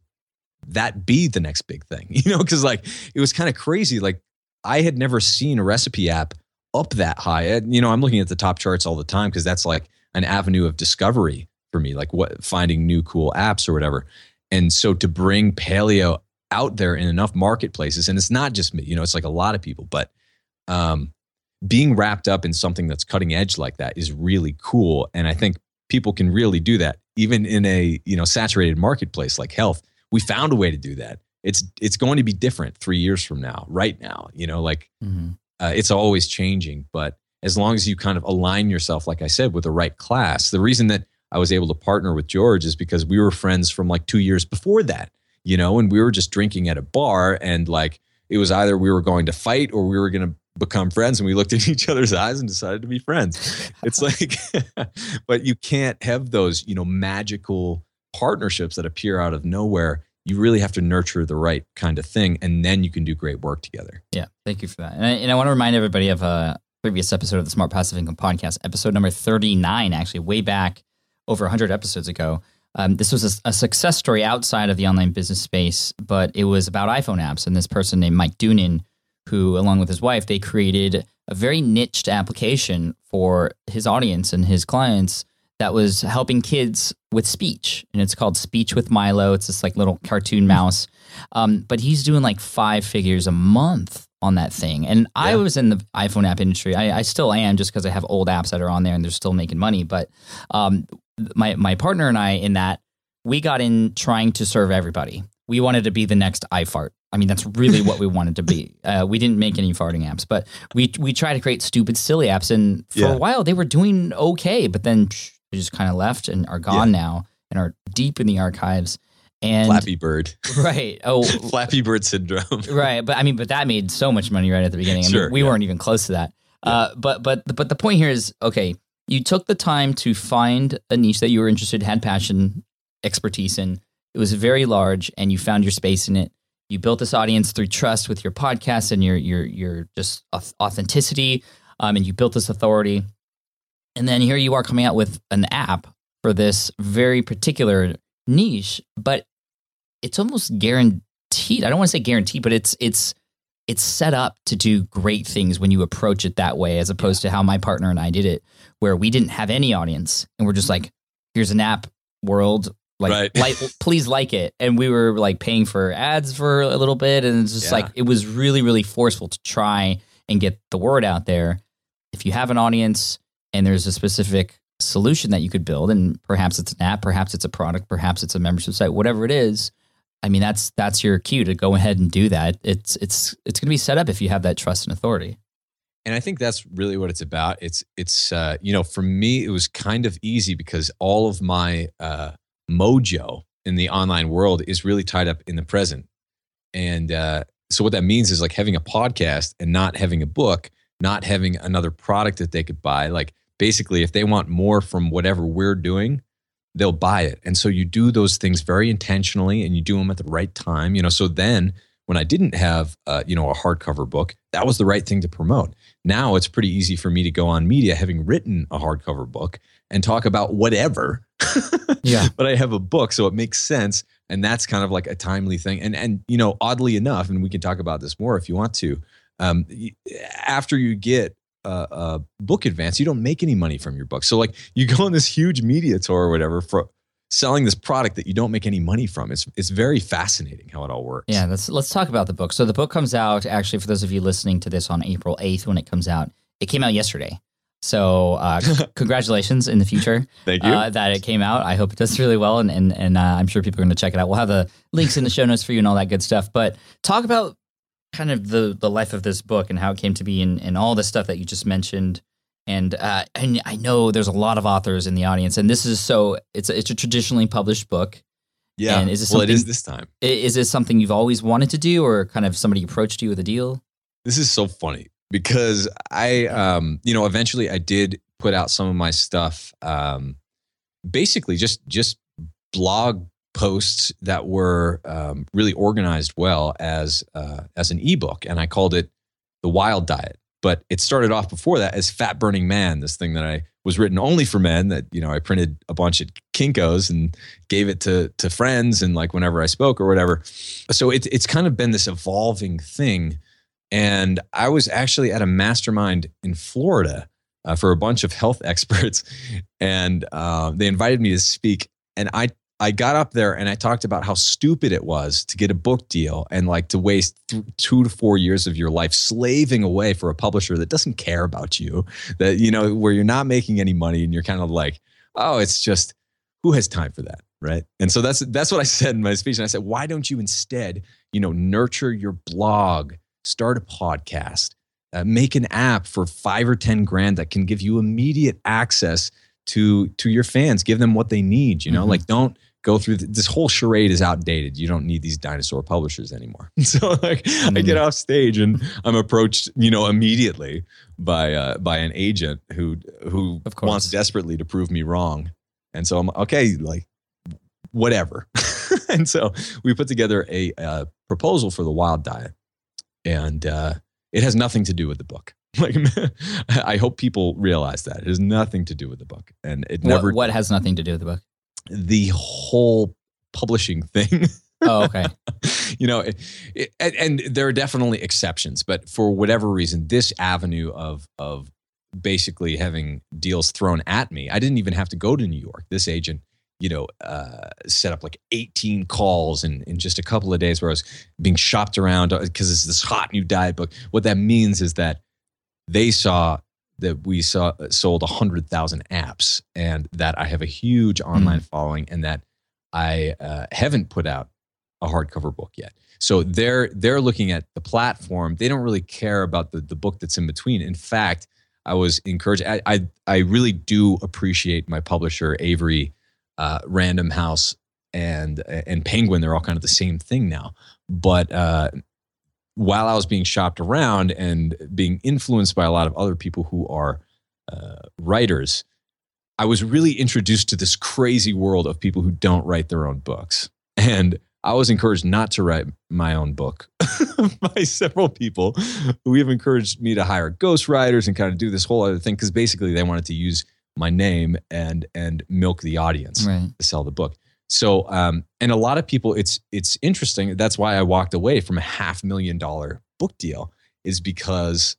that be the next big thing you know because like it was kind of crazy like i had never seen a recipe app up that high you know i'm looking at the top charts all the time because that's like an avenue of discovery for me, like what finding new cool apps or whatever. And so to bring paleo out there in enough marketplaces, and it's not just me, you know, it's like a lot of people, but um, being wrapped up in something that's cutting edge like that is really cool. And I think people can really do that, even in a you know saturated marketplace like health. We found a way to do that. It's it's going to be different three years from now. Right now, you know, like Mm-hmm. uh, it's always changing but as long as you kind of align yourself like i said with the right class the reason that i was able to partner with george is because we were friends from like two years before that you know and we were just drinking at a bar and like it was either we were going to fight or we were going to become friends and we looked at each other's eyes and decided to be friends it's like but you can't have those you know magical partnerships that appear out of nowhere you really have to nurture the right kind of thing and then you can do great work together Yeah, thank you for that. And I, and I want to remind everybody of a previous episode of the Smart Passive Income Podcast, episode number 39, actually, way back over 100 episodes ago. Um, this was a, a success story outside of the online business space, but it was about iPhone apps. And this person named Mike Doonan, who, along with his wife, they created a very niched application for his audience and his clients that was helping kids with speech. And it's called Speech with Milo. It's this like little cartoon mouse. Um, but he's doing like five figures a month on that thing. And I was in the iPhone app industry. I, I still am just because I have old apps that are on there and they're still making money. But um, my my partner and I in that we got in trying to serve everybody. We wanted to be the next iFart. I mean, that's really what we wanted to be. Uh, we didn't make any farting apps, but we we tried to create stupid, silly apps, and for Yeah. a while they were doing okay, but then psh, they just kind of left and are gone now and are deep in the archives. And Flappy Bird, right, oh, Flappy Bird syndrome. right, but I mean, but that made so much money right at the beginning. I mean, Sure, we yeah. weren't even close to that. Uh, but but but the point here is okay. You took the time to find a niche that you were interested, had passion, expertise in. It was very large, and you found your space in it. You built this audience through trust with your podcast and your your your just authenticity, um, and you built this authority. And then here you are coming out with an app for this very particular niche, but it's almost guaranteed. I don't want to say guaranteed, but it's it's it's set up to do great things when you approach it that way, as opposed to how my partner and I did it, where we didn't have any audience and we're just like, here's an app world. Like, Right. like, please like it. And we were like paying for ads for a little bit. And it's just Yeah. like, it was really, really forceful to try and get the word out there. If you have an audience and there's a specific solution that you could build, and perhaps it's an app, perhaps it's a product, perhaps it's a membership site, whatever it is, I mean, that's that's your cue to go ahead and do that. It's it's it's going to be set up if you have that trust and authority. and I think that's really what it's about. It's it's uh, you know for me it was kind of easy because all of my uh, mojo in the online world is really tied up in the present, and uh, so what that means is like having a podcast and not having a book, not having another product that they could buy. Like basically, if they want more from whatever we're doing, they'll buy it. And so you do those things very intentionally, and you do them at the right time. You know, so then when I didn't have, uh, you know, a hardcover book, that was the right thing to promote. Now it's pretty easy for me to go on media, having written a hardcover book, and talk about whatever. Yeah. but I have a book, so it makes sense, and that's kind of like a timely thing. And and you know, oddly enough, and we can talk about this more if you want to. Um, after you get a, a book advance, you don't make any money from your book. So like you go on this huge media tour or whatever for selling this product that you don't make any money from. It's it's very fascinating how it all works. Yeah, let's let's talk about the book. So the book comes out actually for those of you listening to this on April eighth when it comes out. It came out yesterday. So uh, c- congratulations in the future Thank you. uh, that it came out. I hope it does really well, and and, and uh, I'm sure people are going to check it out. We'll have the links in the show notes for you and all that good stuff. But talk about kind of the the life of this book and how it came to be, and, and all the stuff that you just mentioned. And uh, and I know there's a lot of authors in the audience, and this is so it's a, it's a traditionally published book. yeah. and is this well, it is this time. Is this something you've always wanted to do, or kind of somebody approached you with a deal? This is so funny because I, um, you know, eventually I did put out some of my stuff, um, basically just just blog posts that were um, really organized well as uh, as an ebook, and I called it the Wild Diet. But it started off before that as Fat Burning Man, this thing that I was written only for men. That you know I printed a bunch at Kinkos and gave it to to friends and like whenever I spoke or whatever. So it's it's kind of been this evolving thing. And I was actually at a mastermind in Florida uh, for a bunch of health experts, and uh, they invited me to speak. And I I got up there and I talked about how stupid it was to get a book deal and like to waste th- two to four years of your life slaving away for a publisher that doesn't care about you, that you know where you're not making any money and you're kind of like, oh, it's just who has time for that, right? And so that's that's what I said in my speech. And I said, why don't you instead, you know, nurture your blog, start a podcast, uh, make an app for five or ten grand that can give you immediate access to to your fans, give them what they need. You know, Mhm. like don't go through th- this whole charade is outdated. You don't need these dinosaur publishers anymore. so like I get off stage and I'm approached, you know, immediately by uh, by an agent who who wants desperately to prove me wrong. And so I'm okay, like whatever. and so we put together a uh, proposal for the wild diet, and uh, it has nothing to do with the book. Like I hope people realize that it has nothing to do with the book, and it What, never what has nothing to do with the book? the whole publishing thing. Oh, okay. you know, it, it, and, and there are definitely exceptions, but for whatever reason, this avenue of of basically having deals thrown at me, I didn't even have to go to New York. This agent, you know, uh, set up like 18 calls in in just a couple of days, where I was being shopped around because it's this hot new diet book. What that means is that they saw that we saw sold 100,000 apps and that I have a huge online following and that I uh, haven't put out a hardcover book yet. So they're they're looking at the platform. They don't really care about the the book that's in between. In fact, I was encouraged. I I, I really do appreciate my publisher Avery, uh, Random House, and and Penguin. They're all kind of the same thing now. But uh, while I was being shopped around and being influenced by a lot of other people who are uh, writers, I was really introduced to this crazy world of people who don't write their own books. And I was encouraged not to write my own book by several people who have encouraged me to hire ghostwriters and kind of do this whole other thing because basically they wanted to use my name and and milk the audience Right. to sell the book. So um, and a lot of people, it's it's interesting. That's why I walked away from a half million dollar book deal is because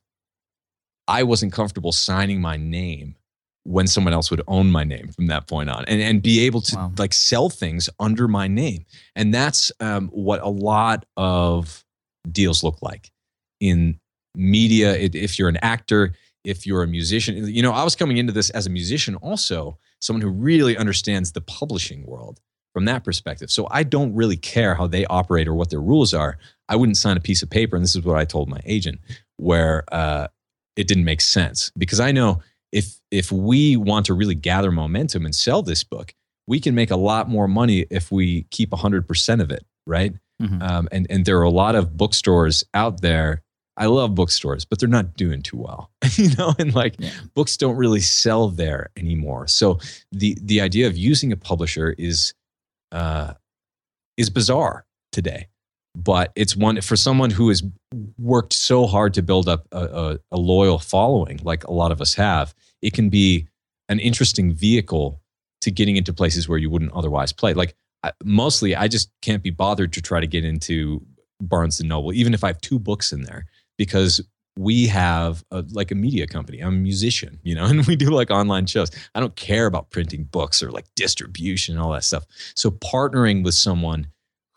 I wasn't comfortable signing my name when someone else would own my name from that point on and, and be able to Wow. like sell things under my name. And that's um, what a lot of deals look like in media. It, if you're an actor, if you're a musician, you know, I was coming into this as a musician also, someone who really understands the publishing world from that perspective. So I don't really care how they operate or what their rules are. I wouldn't sign a piece of paper, and this is what I told my agent, where uh, it didn't make sense because I know if if we want to really gather momentum and sell this book, we can make a lot more money if we keep hundred percent of it, right? Mhm. Um, and and there are a lot of bookstores out there. I love bookstores, but they're not doing too well, you know. And like Yeah. books don't really sell there anymore. So the the idea of using a publisher is uh, is bizarre today, but it's one for someone who has worked so hard to build up a, a, a loyal following, like a lot of us have. It can be an interesting vehicle to getting into places where you wouldn't otherwise play. Like I, mostly, I just can't be bothered to try to get into Barnes and Noble, even if I have two books in there, because we have a, like a media company. I'm a musician, you know, and we do like online shows. I don't care about printing books or like distribution and all that stuff. So partnering with someone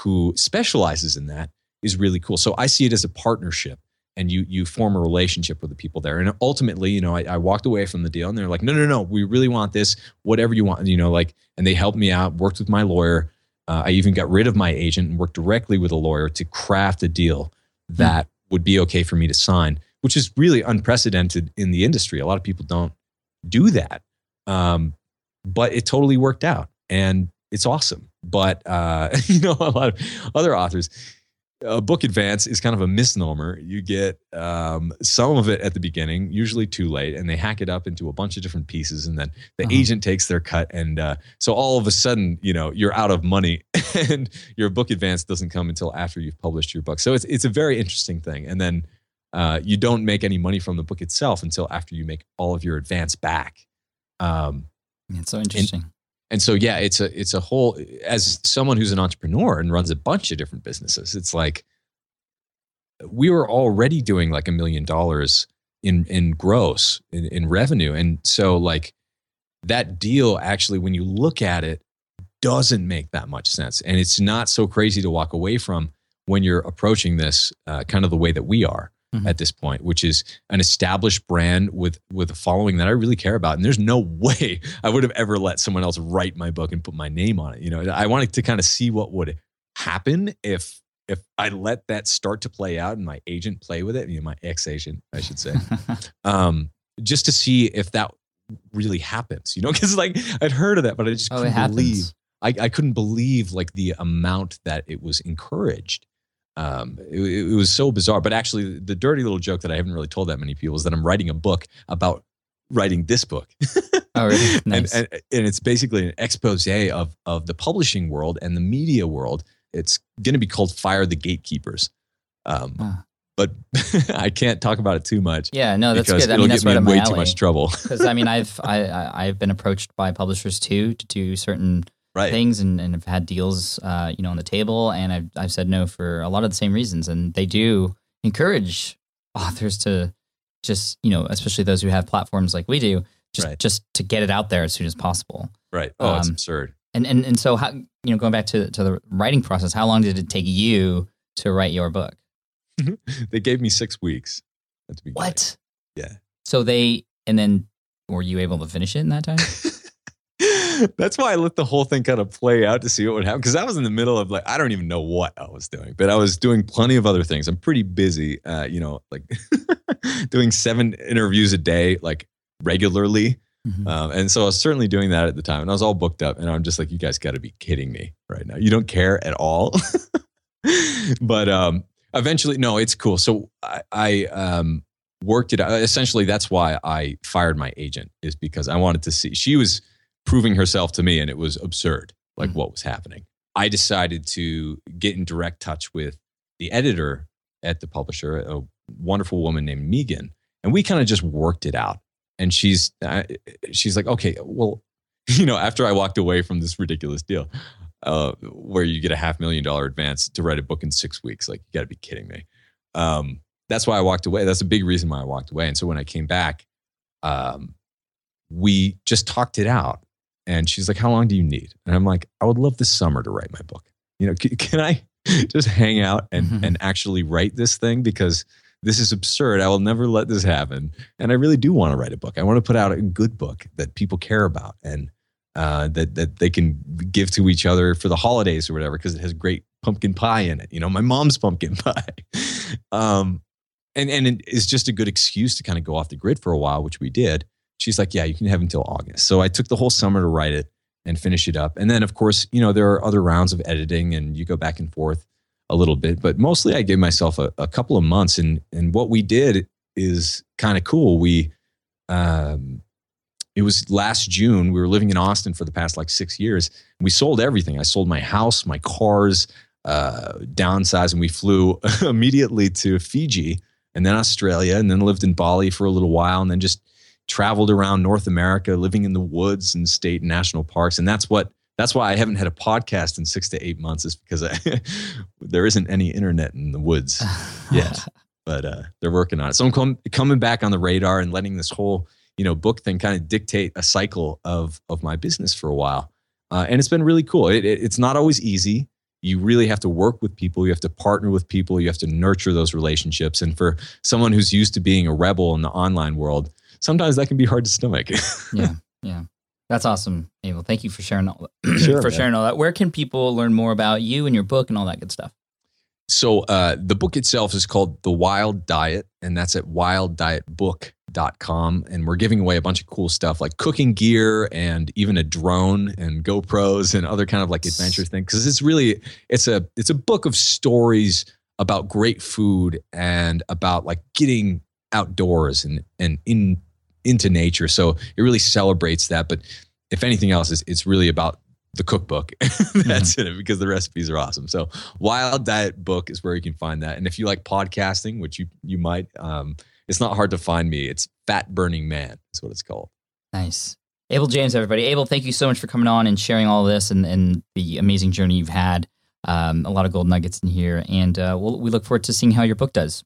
who specializes in that is really cool. So I see it as a partnership and you you form a relationship with the people there. And ultimately, you know, I, I walked away from the deal and they're like, no, no, no, we really want this, whatever you want, you know, like, and they helped me out, worked with my lawyer. Uh, I even got rid of my agent and worked directly with a lawyer to craft a deal that would be okay for me to sign, which is really unprecedented in the industry. A lot of people don't do that. Um, but it totally worked out and it's awesome. But, uh, you know, a lot of other authors, a book advance is kind of a misnomer. You get um, some of it at the beginning, usually too late, and they hack it up into a bunch of different pieces, and then the Uh-huh. agent takes their cut, and uh, so all of a sudden, you know, you're out of money, and your book advance doesn't come until after you've published your book. So it's it's a very interesting thing, and then uh, you don't make any money from the book itself until after you make all of your advance back. Um, It's so interesting. and so yeah it's a it's a whole as someone who's an entrepreneur and runs a bunch of different businesses it's like we were already doing like a million dollars in in gross in, in revenue. And so like that deal actually when you look at it doesn't make that much sense. And it's not so crazy to walk away from when you're approaching this uh, kind of the way that we are Mhm. at this point which is an established brand with with a following that I really care about and there's no way I would have ever let someone else write my book and put my name on it you know I wanted to kind of see what would happen if if I let that start to play out and my agent play with it you know my ex agent I should say um just to see if that really happens you know because like I'd heard of that but I just oh, couldn't believe I, I couldn't believe like the amount that it was encouraged. Um, it, it was so bizarre. But actually, the dirty little joke that I haven't really told that many people is that I'm writing a book about writing this book. Oh, really? Nice. and, and, and it's basically an expose of of the publishing world and the media world. It's going to be called "Fire the Gatekeepers," um, Huh. but I can't talk about it too much yeah, no, that's good. I it'll mean, get that's me right in way alley. too much trouble. Because I mean, I've I, I I've been approached by publishers too to do certain right? things and, and have had deals, uh, you know, on the table, and I've I've said no for a lot of the same reasons, and they do encourage authors to just you know, especially those who have platforms like we do, just Right. just to get it out there as soon as possible. Right. Oh, it's Um, absurd. And and and so how you know, going back to to the writing process, how long did it take you to write your book? They gave me six weeks at the beginning. What? Yeah. So they and then were you able to finish it in that time? That's why I let the whole thing kind of play out to see what would happen. Because I was in the middle of like, I don't even know what I was doing, but I was doing plenty of other things. I'm pretty busy, uh, you know, like doing seven interviews a day, like regularly. Mhm. Um, and so I was certainly doing that at the time. And I was all booked up. And I'm just like, you guys got to be kidding me right now. You don't care at all. but um, eventually, no, it's cool. So I, I um, worked it out. Essentially, that's why I fired my agent, is because I wanted to see. She was proving herself to me, and it was absurd, like Mhm. what was happening. I decided to get in direct touch with the editor at the publisher, a wonderful woman named Megan, and we kind of just worked it out. And she's uh, she's like, okay, well, you know, after I walked away from this ridiculous deal, uh, where you get a half million dollar advance to write a book in six weeks, like you got to be kidding me. Um, that's why I walked away. That's a big reason why I walked away. And so when I came back, um, we just talked it out. And she's like, "How long do you need?" And I'm like, "I would love this summer to write my book. You know, can, can I just hang out and Mhm. and actually write this thing because this is absurd. I will never let this happen. And I really do want to write a book. I want to put out a good book that people care about and uh, that that they can give to each other for the holidays or whatever because it has great pumpkin pie in it. You know, my mom's pumpkin pie. um, and and it is just a good excuse to kind of go off the grid for a while, which we did. She's like, "Yeah, you can have until August." So I took the whole summer to write it and finish it up. And then, of course, you know, there are other rounds of editing, and you go back and forth a little bit. But mostly, I gave myself a, a couple of months. And and what we did is kind of cool. We um, it was last June. We were living in Austin for the past like six years. We sold everything. I sold my house, my cars, uh, downsized, and we flew immediately to Fiji and then Australia, and then lived in Bali for a little while, and then just traveled around North America, living in the woods and state and national parks. And that's what that's why I haven't had a podcast in six to eight months, is because I, there isn't any internet in the woods yet. but uh, they're working on it. So I'm com- coming back on the radar and letting this whole you know book thing kind of dictate a cycle of of my business for a while, uh, and it's been really cool. It, it, it's not always easy. You really have to work with people. You have to partner with people. You have to nurture those relationships. And for someone who's used to being a rebel in the online world, sometimes that can be hard to stomach. yeah, yeah. That's awesome, Abel. Thank you for sharing all Sure, for man. sharing all that. Where can people learn more about you and your book and all that good stuff? So uh, the book itself is called The Wild Diet, and that's at wilddietbook.com. And we're giving away a bunch of cool stuff like cooking gear and even a drone and GoPros and other kind of like adventure things. Because it's really it's a it's a book of stories about great food and about like getting outdoors and and in into nature. So it really celebrates that. But if anything else, it's, it's really about the cookbook that's in it because the recipes are awesome. So Wild Diet Book is where you can find that. And if you like podcasting, which you you might, um, it's not hard to find me. It's Fat Burning Man. Is what it's called. Nice. Abel James, everybody. Abel, thank you so much for coming on and sharing all this and, and the amazing journey you've had. Um, a lot of gold nuggets in here. And uh, we'll, we look forward to seeing how your book does.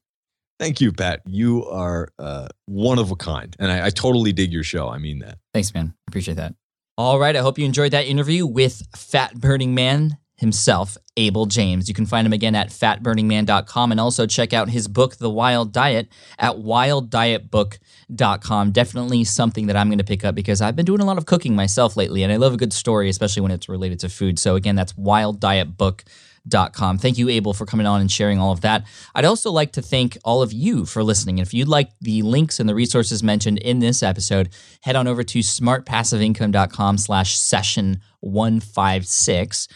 Thank you, Pat. You are uh, one of a kind, and I, I totally dig your show. I mean that. Thanks, man. Appreciate that. All right. I hope you enjoyed that interview with Fat Burning Man himself, Abel James. You can find him again at fatburningman.com and also check out his book, The Wild Diet, at wilddietbook.com. Definitely something that I'm going to pick up because I've been doing a lot of cooking myself lately and I love a good story, especially when it's related to food. So, again, that's wilddietbook.com. Thank you, Abel, for coming on and sharing all of that. I'd also like to thank all of you for listening. And if you'd like the links and the resources mentioned in this episode, head on over to smartpassiveincome.com slash session 156.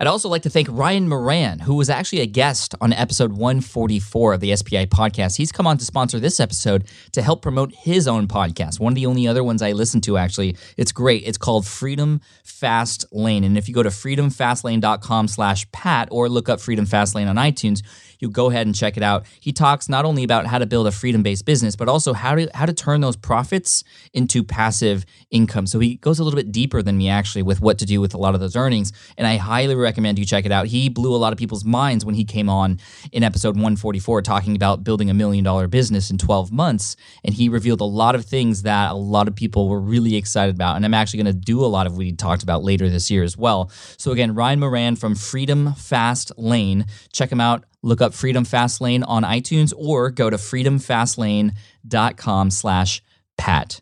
I'd also like to thank Ryan Moran, who was actually a guest on episode 144 of the SPI podcast. He's come on to sponsor this episode to help promote his own podcast. One of the only other ones I listen to, actually. It's great. It's called Freedom Fast Lane. And if you go to freedomfastlane.com slash Pat or look up Freedom Fast Lane on iTunes, you go ahead and check it out. He talks not only about how to build a freedom-based business, but also how to how to turn those profits into passive income. So he goes a little bit deeper than me actually with what to do with a lot of those earnings. And I highly recommend you check it out. He blew a lot of people's minds when he came on in episode 144 talking about building a million dollar business in 12 months. And he revealed a lot of things that a lot of people were really excited about. And I'm actually going to do a lot of what he talked about later this year as well. So again, Ryan Moran from Freedom Fast Lane. Check him out. Look up Freedom Fast Lane on iTunes or go to freedomfastlane.com slash Pat.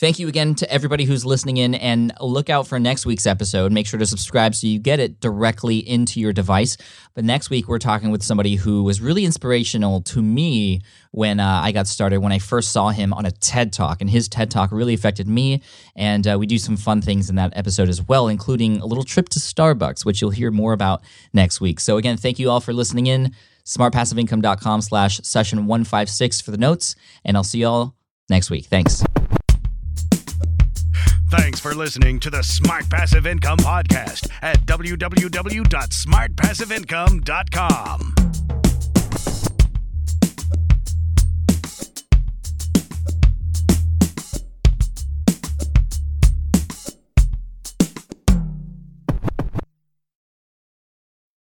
Thank you again to everybody who's listening in and look out for next week's episode. Make sure to subscribe so you get it directly into your device. But next week, we're talking with somebody who was really inspirational to me when uh, I got started, when I first saw him on a TED Talk. And his TED Talk really affected me. And uh, we do some fun things in that episode as well, including a little trip to Starbucks, which you'll hear more about next week. So, again, thank you all for listening in. SmartPassiveIncome.com slash session 156 for the notes. And I'll see you all next week. Thanks. Thanks for listening to the Smart Passive Income Podcast at www.smartpassiveincome.com.